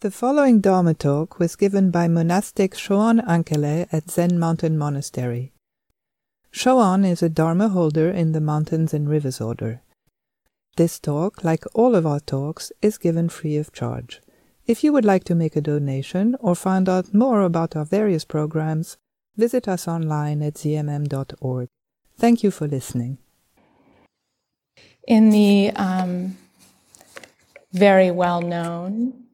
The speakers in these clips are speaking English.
The following Dharma talk was given by monastic Shoan Ankele at Zen Mountain Monastery. Shoan is a Dharma holder in the Mountains and Rivers Order. This talk, like all of our talks, is given free of charge. If you would like to make a donation or find out more about our various programs, visit us online at zmm.org. Thank you for listening. In the um, very well known,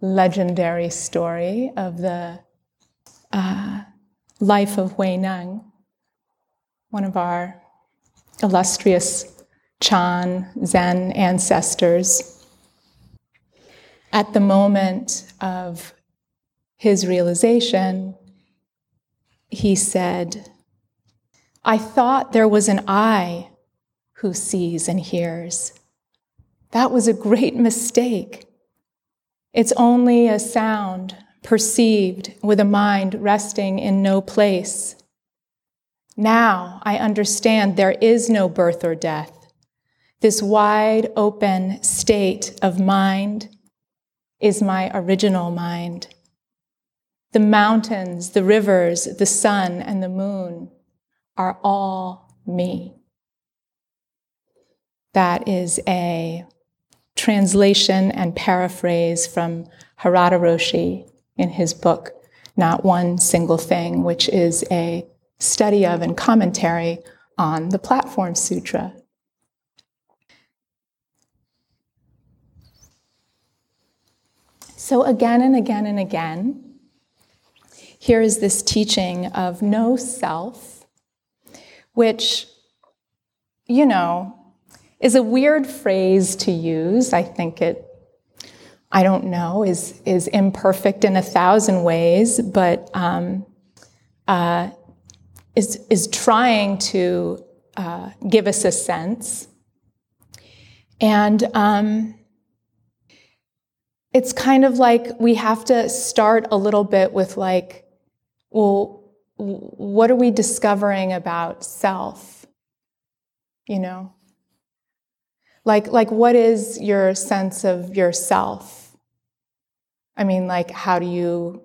legendary story of the uh, life of Wei Huineng, one of our illustrious Chan Zen ancestors, at the moment of his realization, he said, I thought there was an I who sees and hears. That was a great mistake. It's only a sound perceived with a mind resting in no place. Now I understand there is no birth or death. This wide open state of mind is my original mind. The mountains, the rivers, the sun, and the moon are all me. That is a translation and paraphrase from Harada Roshi in his book, Not One Single Thing, which is a study of and commentary on the Platform Sutra. So, again and again and again, here is this teaching of no self, which, you know, is a weird phrase to use. I think it, I don't know, is, is imperfect in a thousand ways, but um, uh, is, is trying to uh, give us a sense. And um, it's kind of like we have to start a little bit with like, well, what are we discovering about self? You know? Like, like what is your sense of yourself? I mean, like, how do you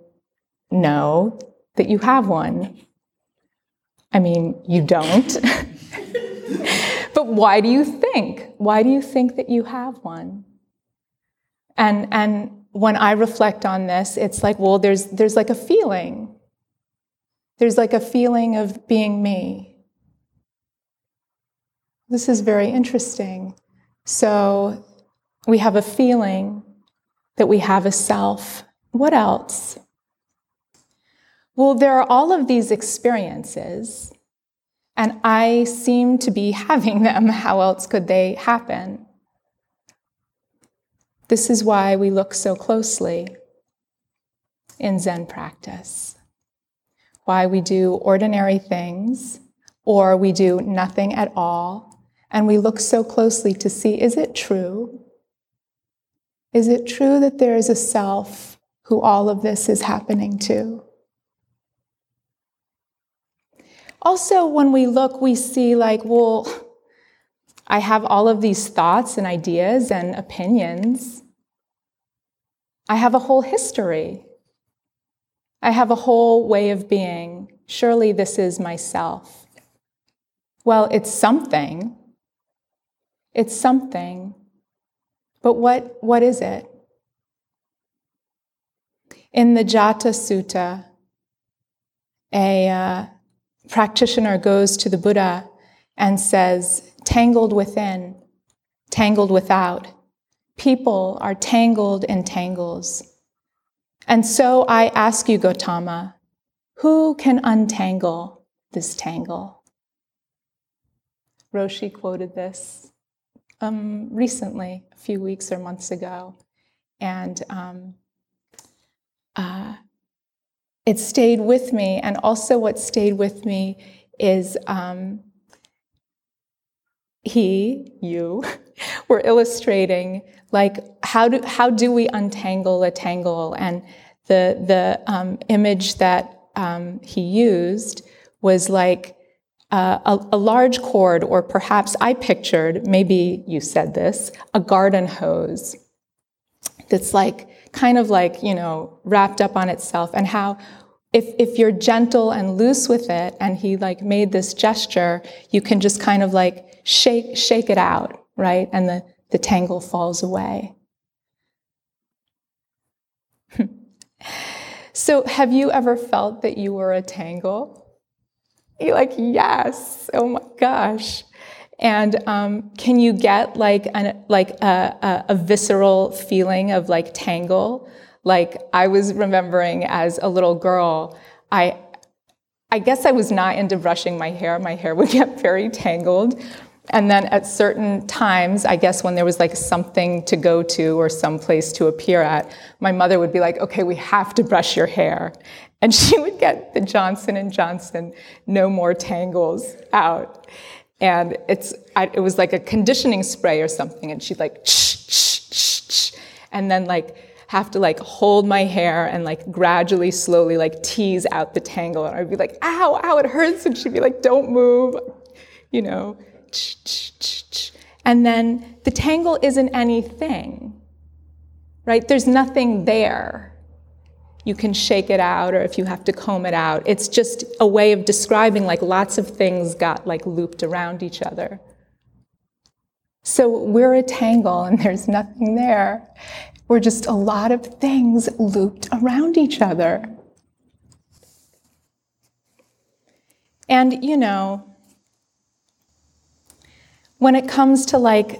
know that you have one? I mean, you don't. but why do you think? Why do you think that you have one? And, and when I reflect on this, it's like, well, there's, there's like a feeling. There's like a feeling of being me. This is very interesting. So we have a feeling that we have a self. What else? Well, there are all of these experiences, and I seem to be having them. How else could they happen? This is why we look so closely in Zen practice. Why we do ordinary things or we do nothing at all, and we look so closely to see is it true? Is it true that there is a self who all of this is happening to? Also, when we look, we see, like, well, I have all of these thoughts and ideas and opinions. I have a whole history. I have a whole way of being. Surely this is myself. Well, it's something. It's something. But what, what is it? In the Jata Sutta, a uh, practitioner goes to the Buddha and says, tangled within, tangled without. People are tangled in tangles. And so I ask you, Gotama, who can untangle this tangle? Roshi quoted this um, recently, a few weeks or months ago. And um, uh, it stayed with me. And also, what stayed with me is um, he, you, were illustrating like how do how do we untangle a tangle? And the the um, image that um, he used was like a, a, large cord, or perhaps I pictured, maybe you said this, a garden hose that's like kind of like, you know, wrapped up on itself and how if, if you're gentle and loose with it and he like made this gesture, you can just kind of like shake, shake it out, right? And the, the tangle falls away. so have you ever felt that you were a tangle? You're like, yes, oh my gosh. And um, can you get like an, like a, a, a visceral feeling of like tangle? Like I was remembering as a little girl, I I guess I was not into brushing my hair. My hair would get very tangled. And then at certain times, I guess when there was like something to go to or some place to appear at, my mother would be like, "Okay, we have to brush your hair." And she would get the Johnson and Johnson no more tangles out. And it's I, it was like a conditioning spray or something. And she'd like shh, shh, shh, and then like have to like hold my hair and like gradually slowly like tease out the tangle. And i'd be like ow ow it hurts. And she'd be like don't move. You know and then the tangle isn't anything right? There's nothing there you can shake it out or if you have to comb it out. It's just a way of describing like lots of things got like looped around each other. So we're a tangle and there's nothing there. We're just a lot of things looped around each other. And you know, when it comes to like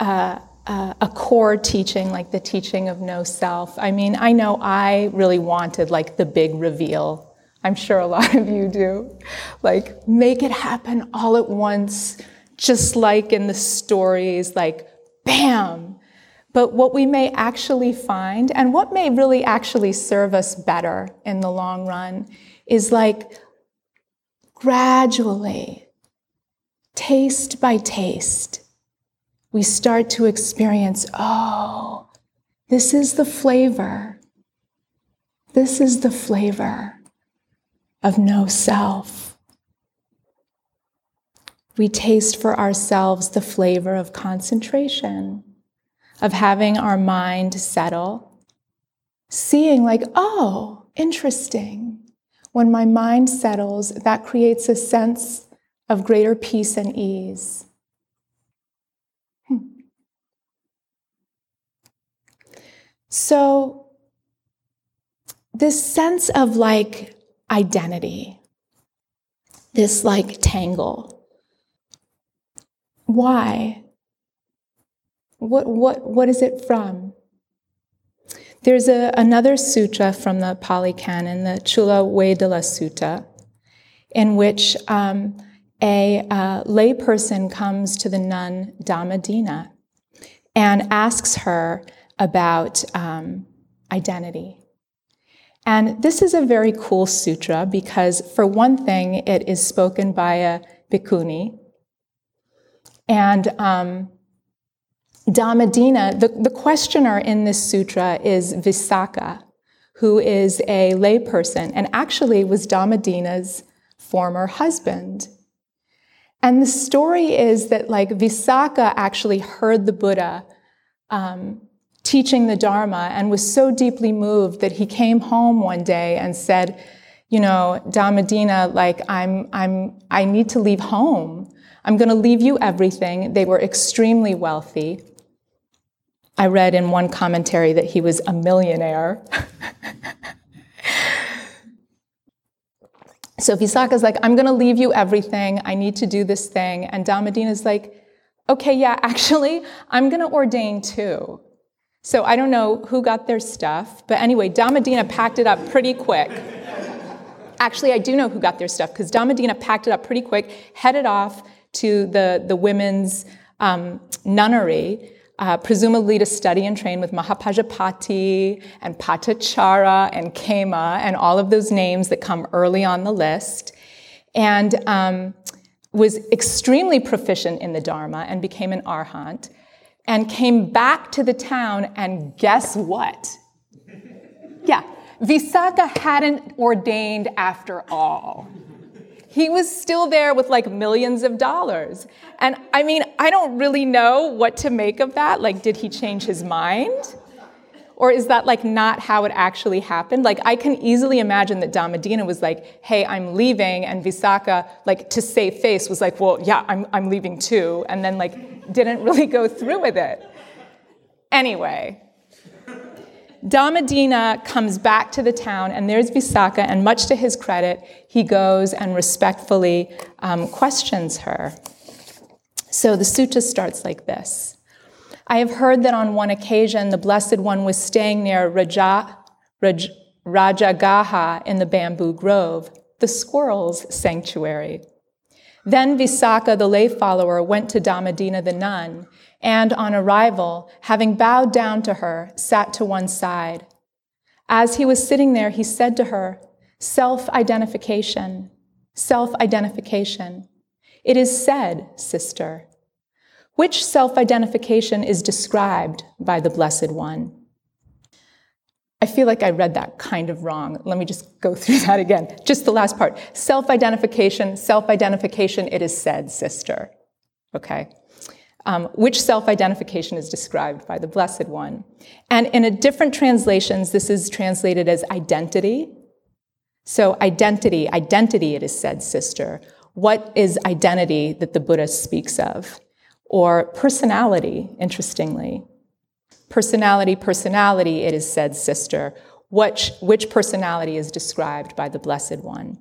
uh, uh, a core teaching like the teaching of no self. I mean, I know I really wanted like the big reveal. I'm sure a lot of you do. Like, make it happen all at once, just like in the stories, like, bam. But what we may actually find, and what may really actually serve us better in the long run, is like gradually, taste by taste, we start to experience oh, this is the flavor. This is the flavor of no self. We taste for ourselves the flavor of concentration, of having our mind settle, seeing, like, oh, interesting. When my mind settles, that creates a sense of greater peace and ease. So, this sense of like identity, this like tangle. Why? What, what, what is it from? There's a, another sutra from the Pali Canon, the Chula Vedala Sutta, in which um, a uh, layperson comes to the nun Dhammadina and asks her about um, identity. And this is a very cool sutra because, for one thing, it is spoken by a bhikkhuni. And um, Dhammadina, the, the questioner in this sutra is Visakha, who is a layperson and actually was Dhammadina's former husband. And the story is that, like, Visakha actually heard the Buddha um, teaching the Dharma and was so deeply moved that he came home one day and said, you know, Dhammadina, like, I'm, I'm, I need to leave home. I'm going to leave you everything. They were extremely wealthy. I read in one commentary that he was a millionaire. so Visakha's like, I'm going to leave you everything. I need to do this thing. And Dhammadina's like, okay, yeah, actually, I'm going to ordain too. So I don't know who got their stuff, but anyway, Dhammadina packed it up pretty quick. Actually, I do know who got their stuff because Dhammadina packed it up pretty quick, headed off to the, the women's um, nunnery, uh, presumably to study and train with Mahapajapati and Patachara and Khema and all of those names that come early on the list. And um, was extremely proficient in the Dharma and became an arhat and came back to the town, and guess what? Yeah, Visakha hadn't ordained after all. He was still there with like millions of dollars. And I mean, I don't really know what to make of that. Like, did he change his mind? Or is that like not how it actually happened? Like I can easily imagine that Dhammadina was like, hey, I'm leaving, and Visakha, like to save face, was like, well, yeah, I'm, I'm leaving too, and then like didn't really go through with it. Anyway, Dhammadina comes back to the town, and there's Visakha, and much to his credit, he goes and respectfully um, questions her. So the sutta starts like this I have heard that on one occasion the Blessed One was staying near Raja, Raj, Rajagaha in the bamboo grove, the squirrel's sanctuary. Then Visakha, the lay follower, went to Dhammadina the nun and on arrival, having bowed down to her, sat to one side. As he was sitting there, he said to her, Self identification, self identification. It is said, sister. Which self identification is described by the Blessed One? I feel like I read that kind of wrong. Let me just go through that again. Just the last part. Self identification, self identification, it is said, sister. Okay? um, which self identification is described by the Blessed One. And in a different translations, this is translated as identity. So, identity, identity, it is said, sister. What is identity that the Buddha speaks of? Or personality, interestingly. Personality, personality, it is said, sister. Which, which personality is described by the Blessed One?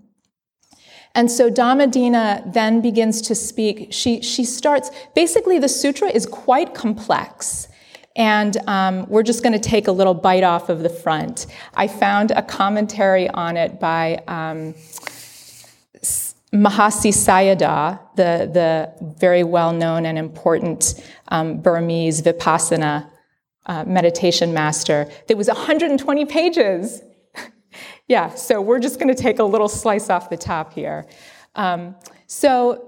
And so Dhammadina then begins to speak. She, she starts, basically, the sutra is quite complex. And um, we're just going to take a little bite off of the front. I found a commentary on it by um, Mahasi Sayadaw, the, the very well known and important um, Burmese Vipassana uh, meditation master. There was 120 pages yeah, so we're just going to take a little slice off the top here. Um, so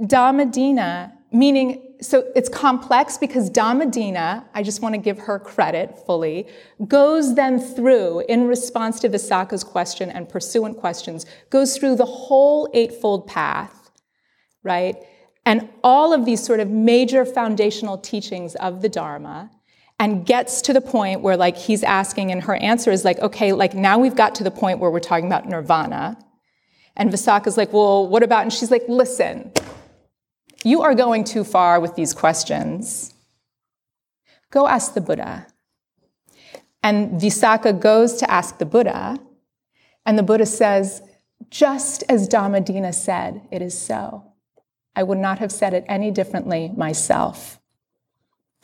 Dhammadina, meaning, so it's complex because Dhammadina, I just want to give her credit fully, goes then through, in response to Visakha's question and pursuant questions, goes through the whole Eightfold Path, right? And all of these sort of major foundational teachings of the Dharma and gets to the point where like he's asking and her answer is like okay like now we've got to the point where we're talking about nirvana and Visakha's like well what about and she's like listen you are going too far with these questions. Go ask the buddha. And visakha goes to ask the buddha and the buddha says just as dhammadina said it is so. I would not have said it any differently myself.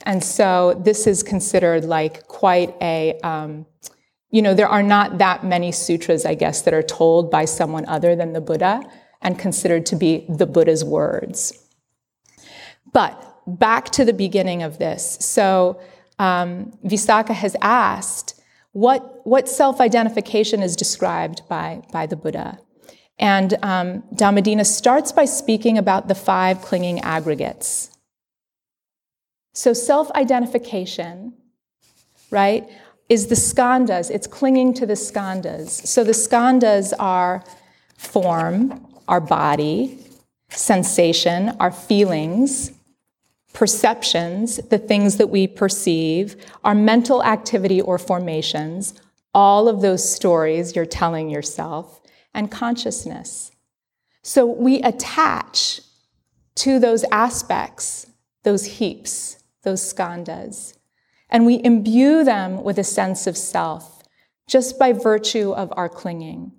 And so this is considered like quite a, um, you know, there are not that many sutras, I guess, that are told by someone other than the Buddha and considered to be the Buddha's words. But back to the beginning of this. So um, Visakha has asked, what, what self identification is described by, by the Buddha? And um, Dhammadina starts by speaking about the five clinging aggregates. So self identification, right, is the skandhas. It's clinging to the skandhas. So the skandhas are form, our body, sensation, our feelings, perceptions, the things that we perceive, our mental activity or formations, all of those stories you're telling yourself, and consciousness. So we attach to those aspects, those heaps, those skandhas. And we imbue them with a sense of self just by virtue of our clinging.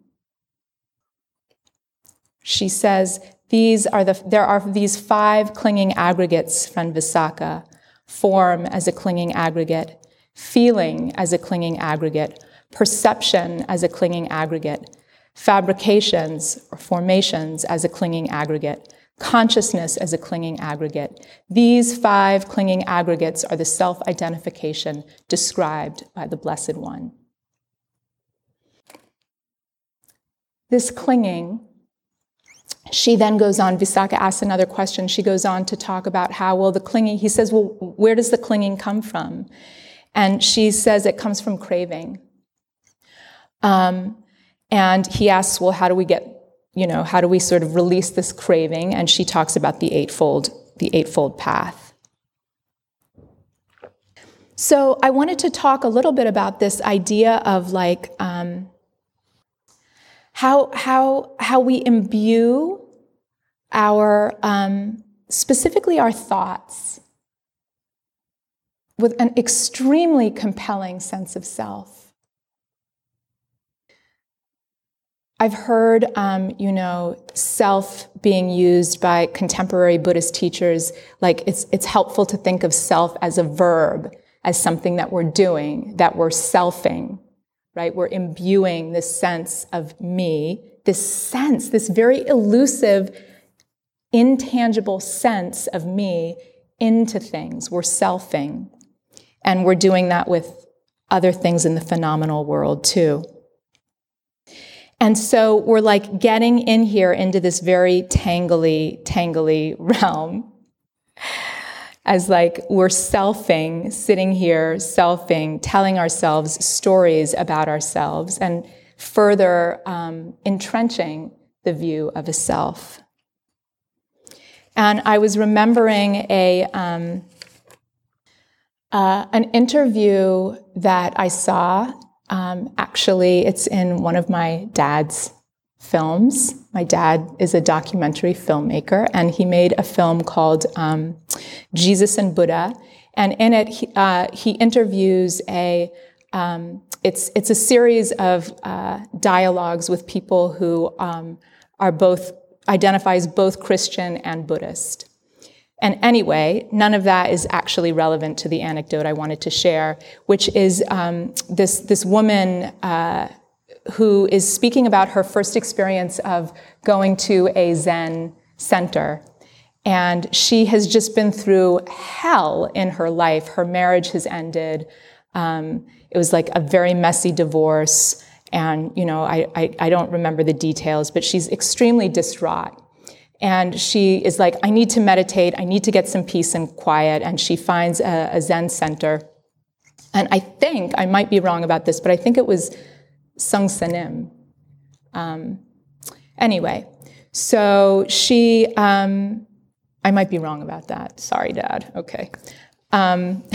She says, these are the, there are these five clinging aggregates, friend Visakha form as a clinging aggregate, feeling as a clinging aggregate, perception as a clinging aggregate, fabrications or formations as a clinging aggregate, consciousness as a clinging aggregate. These five clinging aggregates are the self identification described by the Blessed One. This clinging, she then goes on, Visakha asks another question. She goes on to talk about how, well, the clinging, he says, well, where does the clinging come from? And she says it comes from craving. Um, and he asks, well, how do we get you know, how do we sort of release this craving? And she talks about the eightfold, the eightfold path. So I wanted to talk a little bit about this idea of like um, how how how we imbue our um, specifically our thoughts with an extremely compelling sense of self. I've heard, um, you know, self being used by contemporary Buddhist teachers. Like it's it's helpful to think of self as a verb, as something that we're doing, that we're selfing, right? We're imbuing this sense of me, this sense, this very elusive, intangible sense of me into things. We're selfing. And we're doing that with other things in the phenomenal world too. And so we're like getting in here into this very tangly, tangly realm. As like we're selfing, sitting here, selfing, telling ourselves stories about ourselves, and further um, entrenching the view of a self. And I was remembering a, um, uh, an interview that I saw. Um, actually, it's in one of my dad's films. My dad is a documentary filmmaker, and he made a film called um, Jesus and Buddha. And in it, he, uh, he interviews a um, it's it's a series of uh, dialogues with people who um, are both identifies both Christian and Buddhist. And anyway, none of that is actually relevant to the anecdote I wanted to share, which is um, this, this woman uh, who is speaking about her first experience of going to a Zen center. And she has just been through hell in her life. Her marriage has ended. Um, it was like a very messy divorce. And, you know, I, I, I don't remember the details, but she's extremely distraught. And she is like, I need to meditate. I need to get some peace and quiet. And she finds a, a Zen center. And I think, I might be wrong about this, but I think it was Seong Sanim. Um, anyway, so she, um, I might be wrong about that. Sorry, Dad. Okay. Um,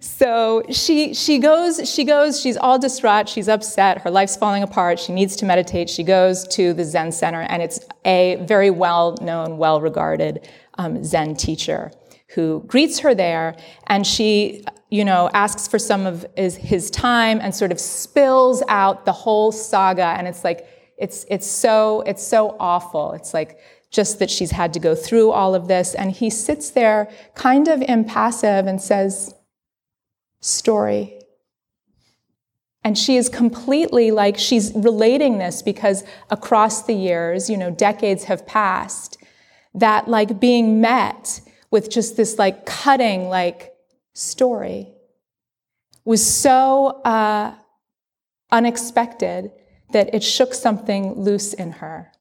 so she she goes she goes she's all distraught she's upset her life's falling apart she needs to meditate she goes to the zen center and it's a very well known well regarded um, zen teacher who greets her there and she you know asks for some of his, his time and sort of spills out the whole saga and it's like it's it's so it's so awful. It's like just that she's had to go through all of this and he sits there kind of impassive and says story. And she is completely like, she's relating this because across the years, you know, decades have passed, that like being met with just this like cutting like story was so uh, unexpected that it shook something loose in her.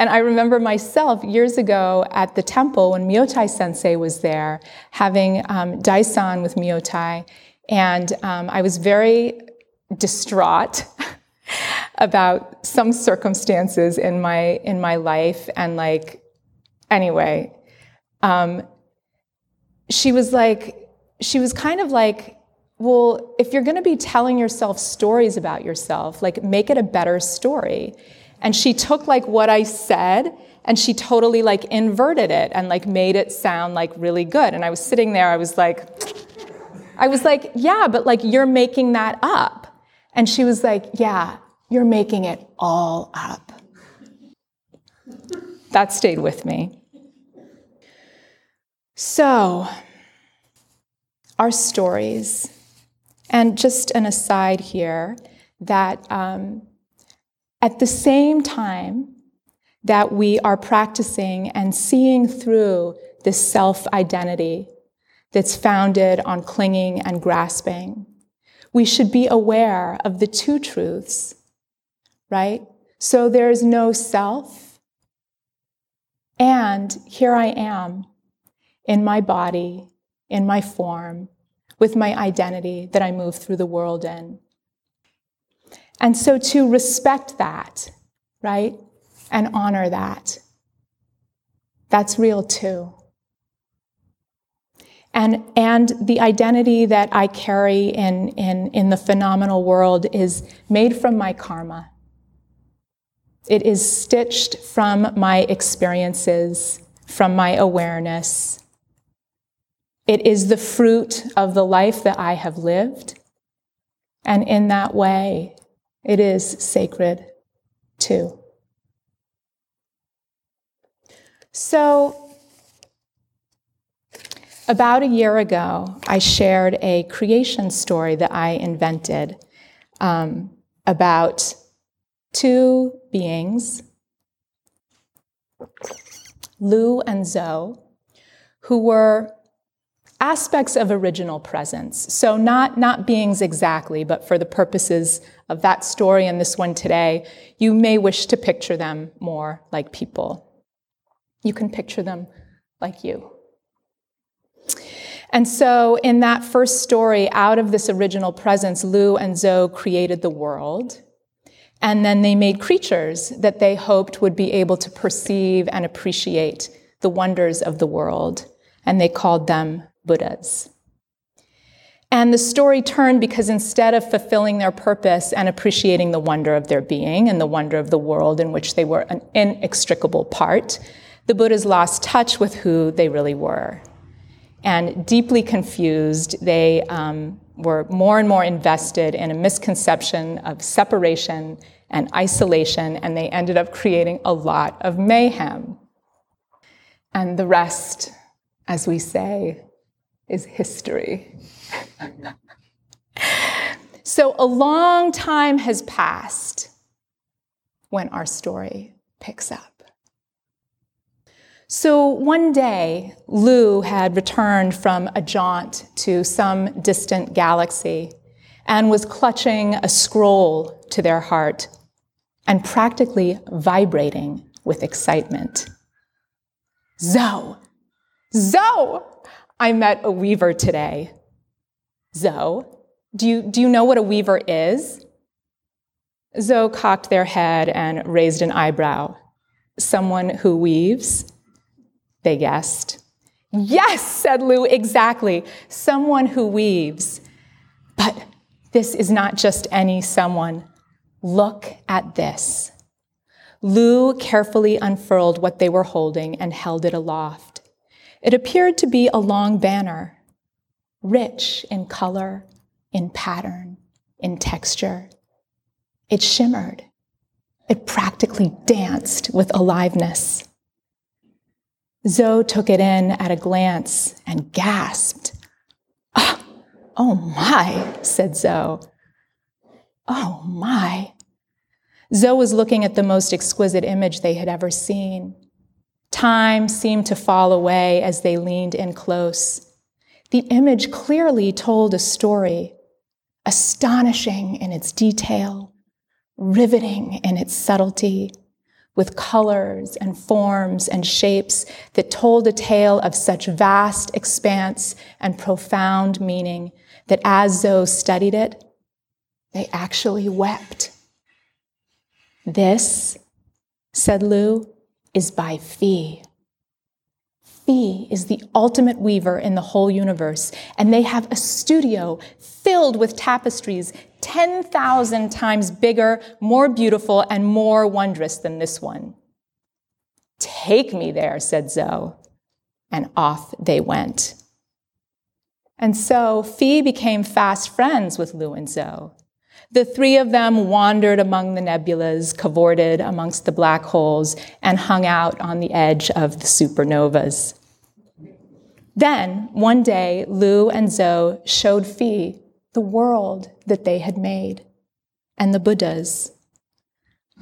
And I remember myself years ago at the temple when Myotai sensei was there, having um, Daisan with Myotai. And um, I was very distraught about some circumstances in my, in my life. And like, anyway, um, she was like, she was kind of like, well, if you're going to be telling yourself stories about yourself, like make it a better story. And she took like what I said and she totally like inverted it and like made it sound like really good. And I was sitting there, I was like, I was like, yeah, but like you're making that up. And she was like, yeah, you're making it all up. That stayed with me. So, our stories, and just an aside here that um, at the same time that we are practicing and seeing through this self identity that's founded on clinging and grasping, we should be aware of the two truths, right? So there's no self, and here I am in my body, in my form, with my identity that I move through the world in. And so to respect that, right, and honor that, that's real too. And, and the identity that I carry in, in, in the phenomenal world is made from my karma. It is stitched from my experiences, from my awareness. It is the fruit of the life that I have lived. And in that way, it is sacred too. So, about a year ago, I shared a creation story that I invented um, about two beings, Lou and Zoe, who were aspects of original presence. So not, not beings exactly, but for the purposes of that story and this one today, you may wish to picture them more like people. You can picture them like you. And so, in that first story, out of this original presence, Lu and Zoe created the world. And then they made creatures that they hoped would be able to perceive and appreciate the wonders of the world. And they called them Buddhas. And the story turned because instead of fulfilling their purpose and appreciating the wonder of their being and the wonder of the world in which they were an inextricable part, the Buddhas lost touch with who they really were. And deeply confused, they um, were more and more invested in a misconception of separation and isolation, and they ended up creating a lot of mayhem. And the rest, as we say, is history. so a long time has passed when our story picks up. So one day, Lou had returned from a jaunt to some distant galaxy and was clutching a scroll to their heart and practically vibrating with excitement. Zoe! Zoe! I met a weaver today. Zoe, do you, do you know what a weaver is? Zoe cocked their head and raised an eyebrow. Someone who weaves? they guessed. Yes, said Lou, exactly. Someone who weaves. But this is not just any someone. Look at this. Lou carefully unfurled what they were holding and held it aloft. It appeared to be a long banner, rich in color, in pattern, in texture. It shimmered. It practically danced with aliveness. Zoe took it in at a glance and gasped. Oh, oh my, said Zoe. Oh my. Zoe was looking at the most exquisite image they had ever seen. Time seemed to fall away as they leaned in close. The image clearly told a story, astonishing in its detail, riveting in its subtlety, with colors and forms and shapes that told a tale of such vast expanse and profound meaning that as Zoe studied it, they actually wept. This, said Lu, is by Fee. Fee is the ultimate weaver in the whole universe, and they have a studio filled with tapestries 10,000 times bigger, more beautiful, and more wondrous than this one. Take me there, said Zoe, and off they went. And so Fee became fast friends with Lu and Zoe. The three of them wandered among the nebulas, cavorted amongst the black holes, and hung out on the edge of the supernovas. Then, one day, Lu and Zoe showed Fee the world that they had made and the Buddhas.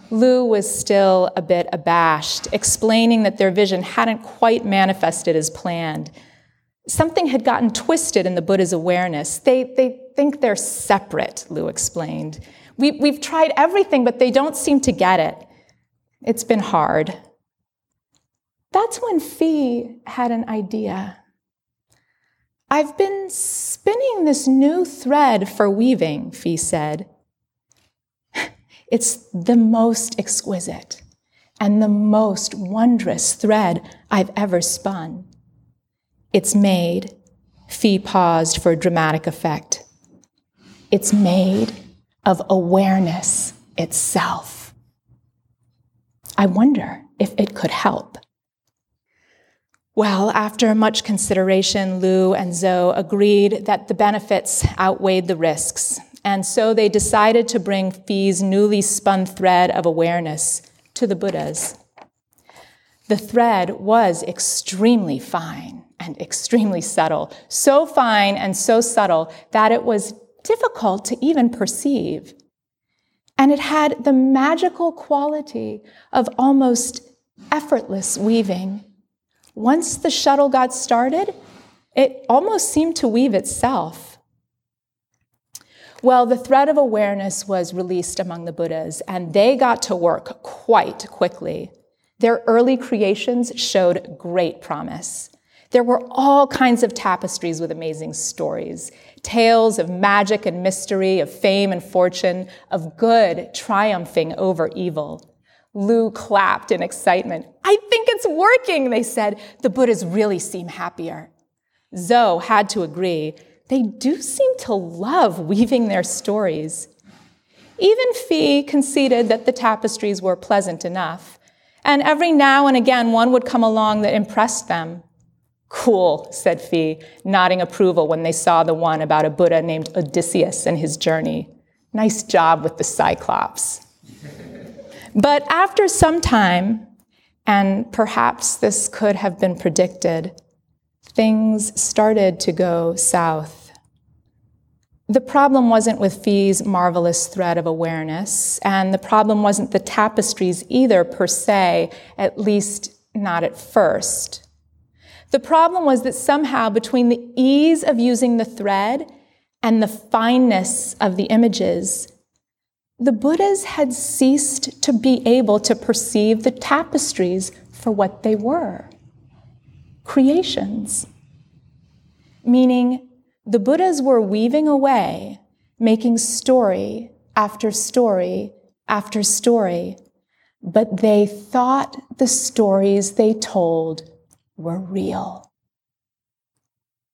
Lu was still a bit abashed, explaining that their vision hadn't quite manifested as planned. Something had gotten twisted in the Buddha's awareness. They, they think they're separate, Lu explained. We, we've tried everything, but they don't seem to get it. It's been hard. That's when Fee had an idea. I've been spinning this new thread for weaving, Fee said. It's the most exquisite and the most wondrous thread I've ever spun. It's made Fee paused for dramatic effect. It's made of awareness itself. I wonder if it could help. Well, after much consideration, Lu and Zo agreed that the benefits outweighed the risks, and so they decided to bring Fee's newly spun thread of awareness to the Buddhas. The thread was extremely fine and extremely subtle, so fine and so subtle that it was difficult to even perceive. And it had the magical quality of almost effortless weaving. Once the shuttle got started, it almost seemed to weave itself. Well, the thread of awareness was released among the Buddhas, and they got to work quite quickly. Their early creations showed great promise. There were all kinds of tapestries with amazing stories tales of magic and mystery, of fame and fortune, of good triumphing over evil. Lu clapped in excitement. I think it's working, they said. The Buddhas really seem happier. Zoe had to agree. They do seem to love weaving their stories. Even Fee conceded that the tapestries were pleasant enough. And every now and again, one would come along that impressed them. Cool, said Fee, nodding approval when they saw the one about a Buddha named Odysseus and his journey. Nice job with the Cyclops. But after some time, and perhaps this could have been predicted, things started to go south. The problem wasn't with Fee's marvelous thread of awareness, and the problem wasn't the tapestries either, per se, at least not at first. The problem was that somehow between the ease of using the thread and the fineness of the images, the Buddhas had ceased to be able to perceive the tapestries for what they were creations. Meaning, the Buddhas were weaving away, making story after story after story, but they thought the stories they told were real.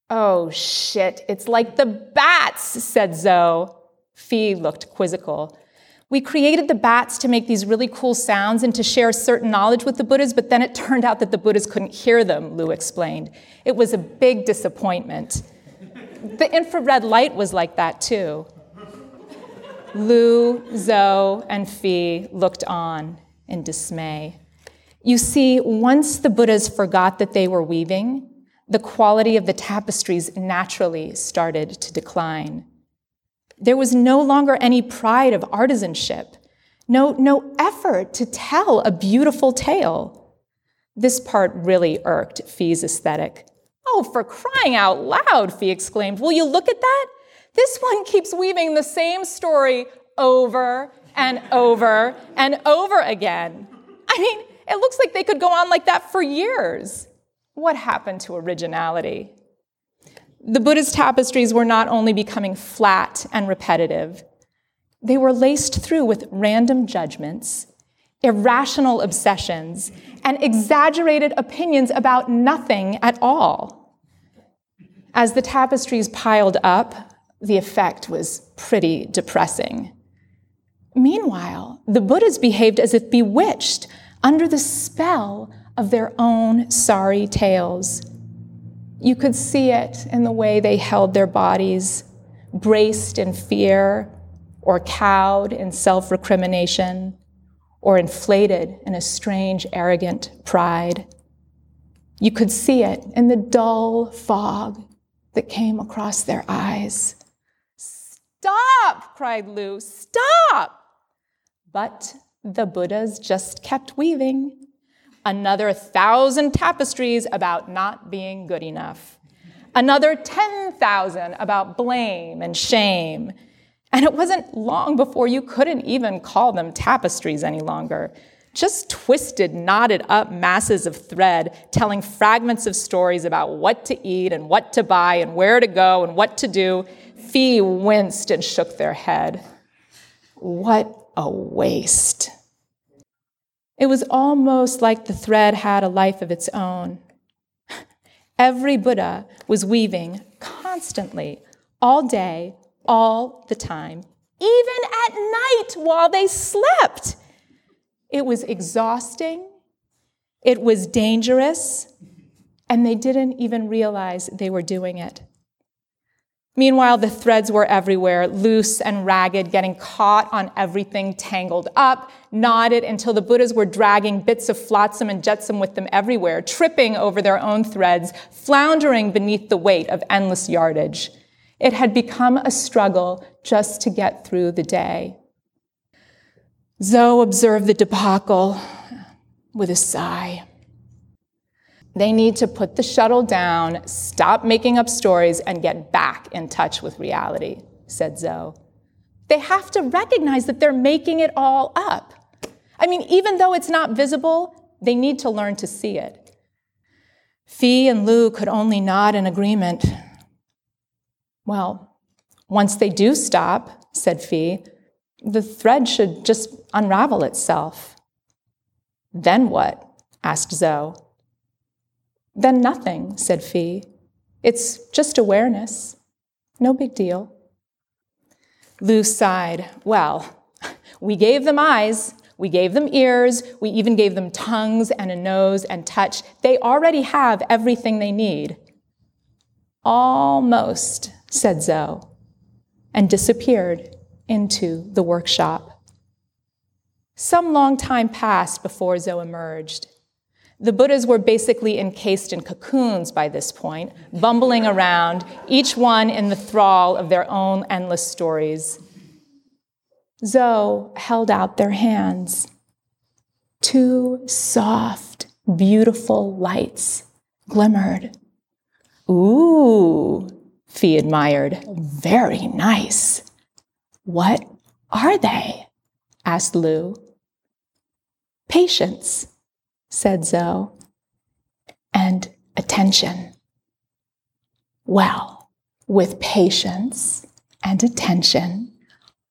Oh shit, it's like the bats, said Zo. Fee looked quizzical. We created the bats to make these really cool sounds and to share certain knowledge with the Buddhas, but then it turned out that the Buddhas couldn't hear them, Lou explained. It was a big disappointment. The infrared light was like that too. Lou, Zo, and Fee looked on in dismay. You see, once the Buddhas forgot that they were weaving, the quality of the tapestries naturally started to decline. There was no longer any pride of artisanship, no, no effort to tell a beautiful tale. This part really irked Fee's aesthetic. Oh, for crying out loud, Fee exclaimed. Will you look at that? This one keeps weaving the same story over and over and over again. I mean, it looks like they could go on like that for years. What happened to originality? The Buddha's tapestries were not only becoming flat and repetitive, they were laced through with random judgments, irrational obsessions, and exaggerated opinions about nothing at all. As the tapestries piled up, the effect was pretty depressing. Meanwhile, the Buddhas behaved as if bewitched, under the spell of their own sorry tales. You could see it in the way they held their bodies, braced in fear, or cowed in self recrimination, or inflated in a strange, arrogant pride. You could see it in the dull fog that came across their eyes. Stop, cried Lu, stop! But the Buddhas just kept weaving. Another thousand tapestries about not being good enough. Another 10,000 about blame and shame. And it wasn't long before you couldn't even call them tapestries any longer. Just twisted, knotted up masses of thread telling fragments of stories about what to eat and what to buy and where to go and what to do. Fee winced and shook their head. What a waste. It was almost like the thread had a life of its own. Every Buddha was weaving constantly, all day, all the time, even at night while they slept. It was exhausting, it was dangerous, and they didn't even realize they were doing it. Meanwhile, the threads were everywhere, loose and ragged, getting caught on everything, tangled up, knotted until the Buddhas were dragging bits of flotsam and jetsam with them everywhere, tripping over their own threads, floundering beneath the weight of endless yardage. It had become a struggle just to get through the day. Zoe observed the debacle with a sigh. They need to put the shuttle down, stop making up stories, and get back in touch with reality, said Zoe. They have to recognize that they're making it all up. I mean, even though it's not visible, they need to learn to see it. Phi and Lou could only nod in agreement. Well, once they do stop, said Phi, the thread should just unravel itself. Then what? asked Zo. Then nothing, said Phi. It's just awareness. No big deal. Lou sighed. Well, we gave them eyes, we gave them ears, we even gave them tongues and a nose and touch. They already have everything they need. Almost, said Zo, and disappeared into the workshop. Some long time passed before Zo emerged. The Buddhas were basically encased in cocoons by this point, bumbling around, each one in the thrall of their own endless stories. Zo held out their hands. Two soft, beautiful lights glimmered. Ooh, Phi admired. Very nice. What are they? asked Lou. Patience, said Zo, and attention. Well, with patience and attention,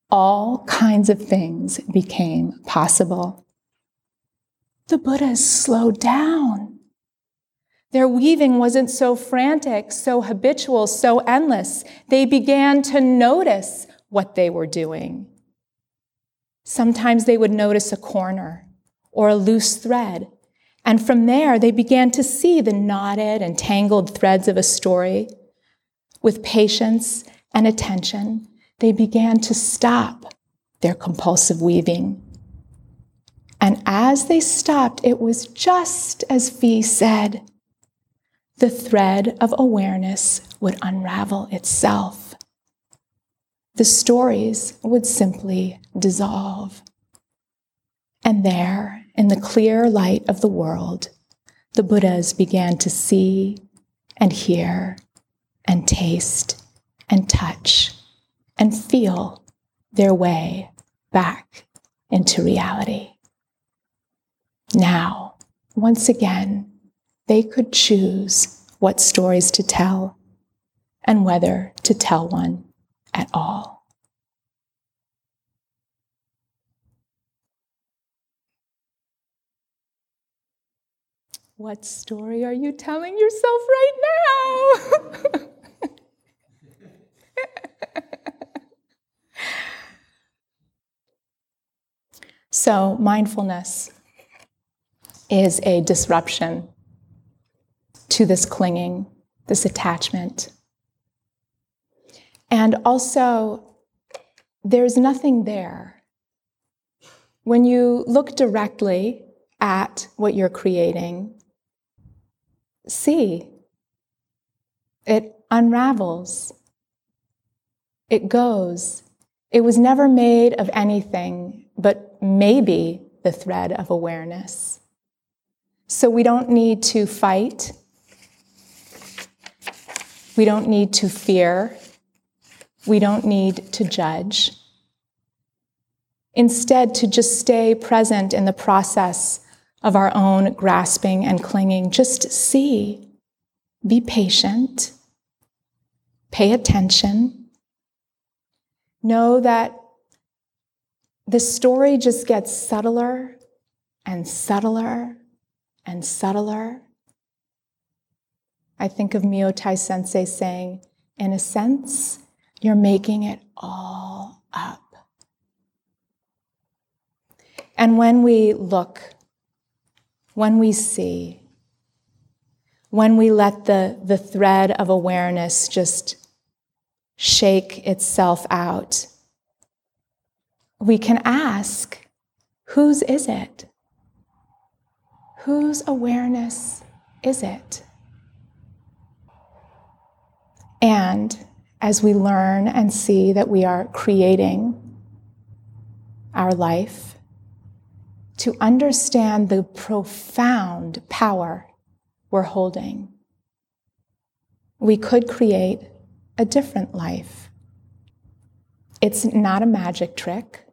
all kinds of things became possible. The Buddhas slowed down. Their weaving wasn't so frantic, so habitual, so endless. They began to notice what they were doing. Sometimes they would notice a corner or a loose thread and from there, they began to see the knotted and tangled threads of a story. With patience and attention, they began to stop their compulsive weaving. And as they stopped, it was just as Phi said the thread of awareness would unravel itself. The stories would simply dissolve. And there, in the clear light of the world, the Buddhas began to see and hear and taste and touch and feel their way back into reality. Now, once again, they could choose what stories to tell and whether to tell one at all. What story are you telling yourself right now? so, mindfulness is a disruption to this clinging, this attachment. And also, there's nothing there. When you look directly at what you're creating, see. It unravels. It goes. It was never made of anything but maybe the thread of awareness. So we don't need to fight. We don't need to fear. We don't need to judge. Instead, to just stay present in the process of our own grasping and clinging. Just see, be patient, pay attention. Know that the story just gets subtler and subtler and subtler. I think of Myotai Sensei saying, in a sense, you're making it all up. And when we look, when we see, when we let the, the thread of awareness just shake itself out, we can ask, whose is it? Whose awareness is it? And as we learn and see that we are creating our life, to understand the profound power we're holding, we could create a different life. It's not a magic trick.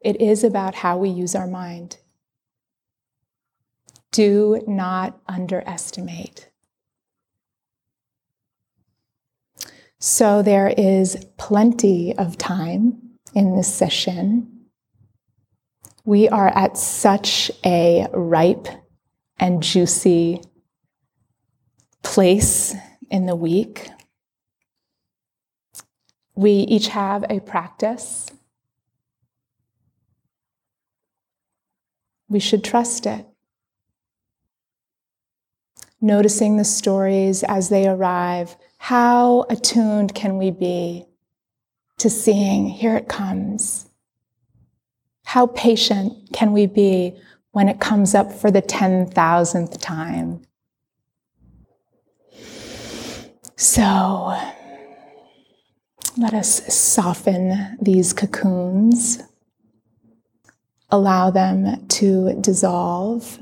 It is about how we use our mind. Do not underestimate So there is plenty of time in this session. We are at such a ripe and juicy place in the week. We each have a practice. We should trust it. Noticing the stories as they arrive how attuned can we be to seeing, here it comes? How patient can we be when it comes up for the 10,000th time? So, let us soften these cocoons, allow them to dissolve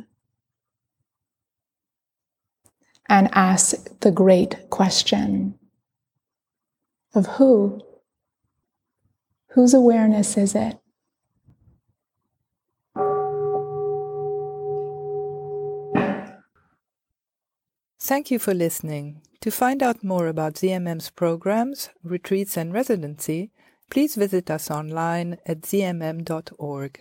and ask the great question of who? Whose awareness is it? Thank you for listening. To find out more about ZMM's programs, retreats, and residency, please visit us online at zmm.org.